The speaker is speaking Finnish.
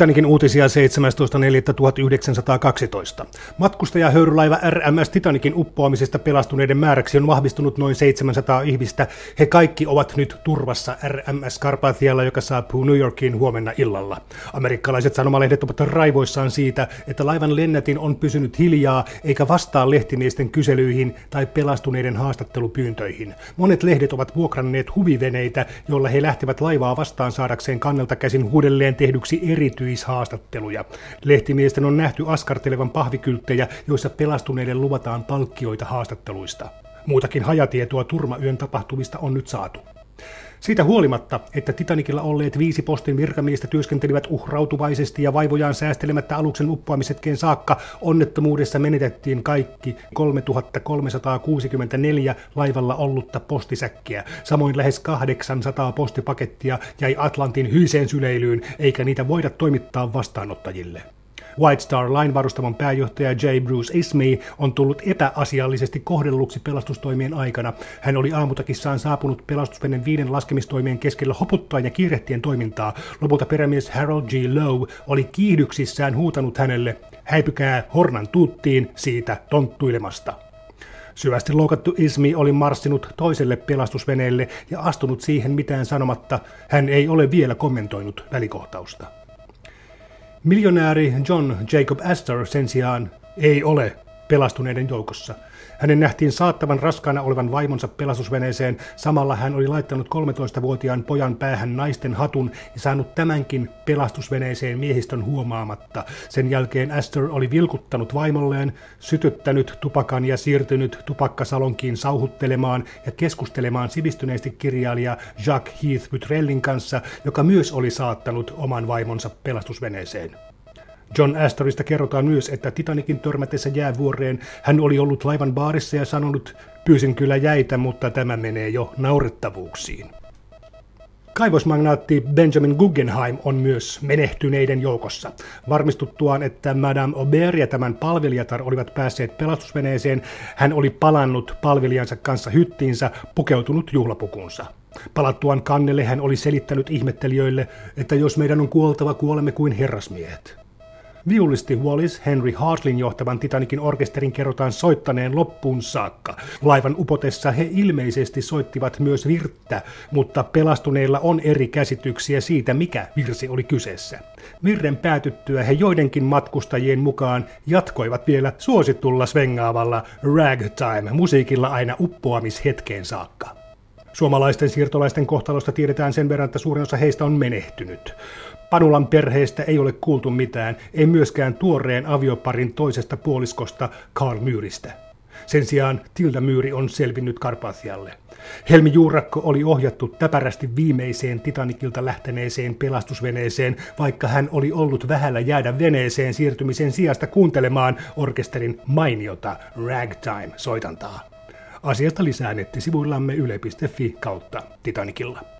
Titanikin uutisia 17.4.1912. Matkustajahöyrylaiva RMS Titanikin uppoamisesta pelastuneiden määräksi on vahvistunut noin 700 ihmistä. He kaikki ovat nyt turvassa RMS Carpathialla, joka saapuu New Yorkiin huomenna illalla. Amerikkalaiset sanomalehdet ovat raivoissaan siitä, että laivan lennätin on pysynyt hiljaa eikä vastaa lehtimiesten kyselyihin tai pelastuneiden haastattelupyyntöihin. Monet lehdet ovat vuokranneet huviveneitä, joilla he lähtevät laivaa vastaan saadakseen kannelta käsin huudelleen tehdyksi eri erityishaastatteluja. Lehtimiesten on nähty askartelevan pahvikylttejä, joissa pelastuneiden luvataan palkkioita haastatteluista. Muutakin hajatietoa turmayön tapahtumista on nyt saatu. Siitä huolimatta, että Titanikilla olleet viisi postin virkamiestä työskentelivät uhrautuvaisesti ja vaivojaan säästelemättä aluksen uppoamisetkeen saakka, onnettomuudessa menetettiin kaikki 3364 laivalla ollutta postisäkkiä. Samoin lähes 800 postipakettia jäi Atlantin hyiseen syleilyyn, eikä niitä voida toimittaa vastaanottajille. White Star Line varustamon pääjohtaja J. Bruce Ismay on tullut epäasiallisesti kohdelluksi pelastustoimien aikana. Hän oli aamutakissaan saapunut pelastusvenen viiden laskemistoimien keskellä hoputtaa ja kiirehtien toimintaa. Lopulta perämies Harold G. Lowe oli kiihdyksissään huutanut hänelle, häipykää hornan tuuttiin siitä tonttuilemasta. Syvästi loukattu Ismi oli marssinut toiselle pelastusveneelle ja astunut siihen mitään sanomatta. Hän ei ole vielä kommentoinut välikohtausta. Miljonääri John Jacob Astor sen sijaan ei ole pelastuneiden joukossa. Hänen nähtiin saattavan raskaana olevan vaimonsa pelastusveneeseen. Samalla hän oli laittanut 13-vuotiaan pojan päähän naisten hatun ja saanut tämänkin pelastusveneeseen miehistön huomaamatta. Sen jälkeen Astor oli vilkuttanut vaimolleen, sytyttänyt tupakan ja siirtynyt tupakkasalonkiin sauhuttelemaan ja keskustelemaan sivistyneesti kirjailija Jacques Heath Butrellin kanssa, joka myös oli saattanut oman vaimonsa pelastusveneeseen. John Astorista kerrotaan myös, että Titanikin törmätessä jäävuoreen hän oli ollut laivan baarissa ja sanonut, pyysin kyllä jäitä, mutta tämä menee jo naurettavuuksiin. Kaivosmagnaatti Benjamin Guggenheim on myös menehtyneiden joukossa. Varmistuttuaan, että Madame Aubert ja tämän palvelijatar olivat päässeet pelastusveneeseen, hän oli palannut palvelijansa kanssa hyttiinsä pukeutunut juhlapukunsa. Palattuaan kannelle hän oli selittänyt ihmettelijöille, että jos meidän on kuoltava, kuolemme kuin herrasmiehet. Viulisti Wallis Henry Hartlin johtavan Titanikin orkesterin kerrotaan soittaneen loppuun saakka. Laivan upotessa he ilmeisesti soittivat myös virttä, mutta pelastuneilla on eri käsityksiä siitä, mikä virsi oli kyseessä. Virren päätyttyä he joidenkin matkustajien mukaan jatkoivat vielä suositulla svengaavalla ragtime musiikilla aina uppoamishetkeen saakka. Suomalaisten siirtolaisten kohtalosta tiedetään sen verran, että suurin osa heistä on menehtynyt. Panulan perheestä ei ole kuultu mitään, ei myöskään tuoreen avioparin toisesta puoliskosta Karl Myyristä. Sen sijaan Tilda Myyri on selvinnyt Karpathialle. Helmi Juurakko oli ohjattu täpärästi viimeiseen Titanikilta lähteneeseen pelastusveneeseen, vaikka hän oli ollut vähällä jäädä veneeseen siirtymisen sijasta kuuntelemaan orkesterin mainiota ragtime-soitantaa. Asiasta lisää nettisivuillamme yle.fi kautta Titanikilla.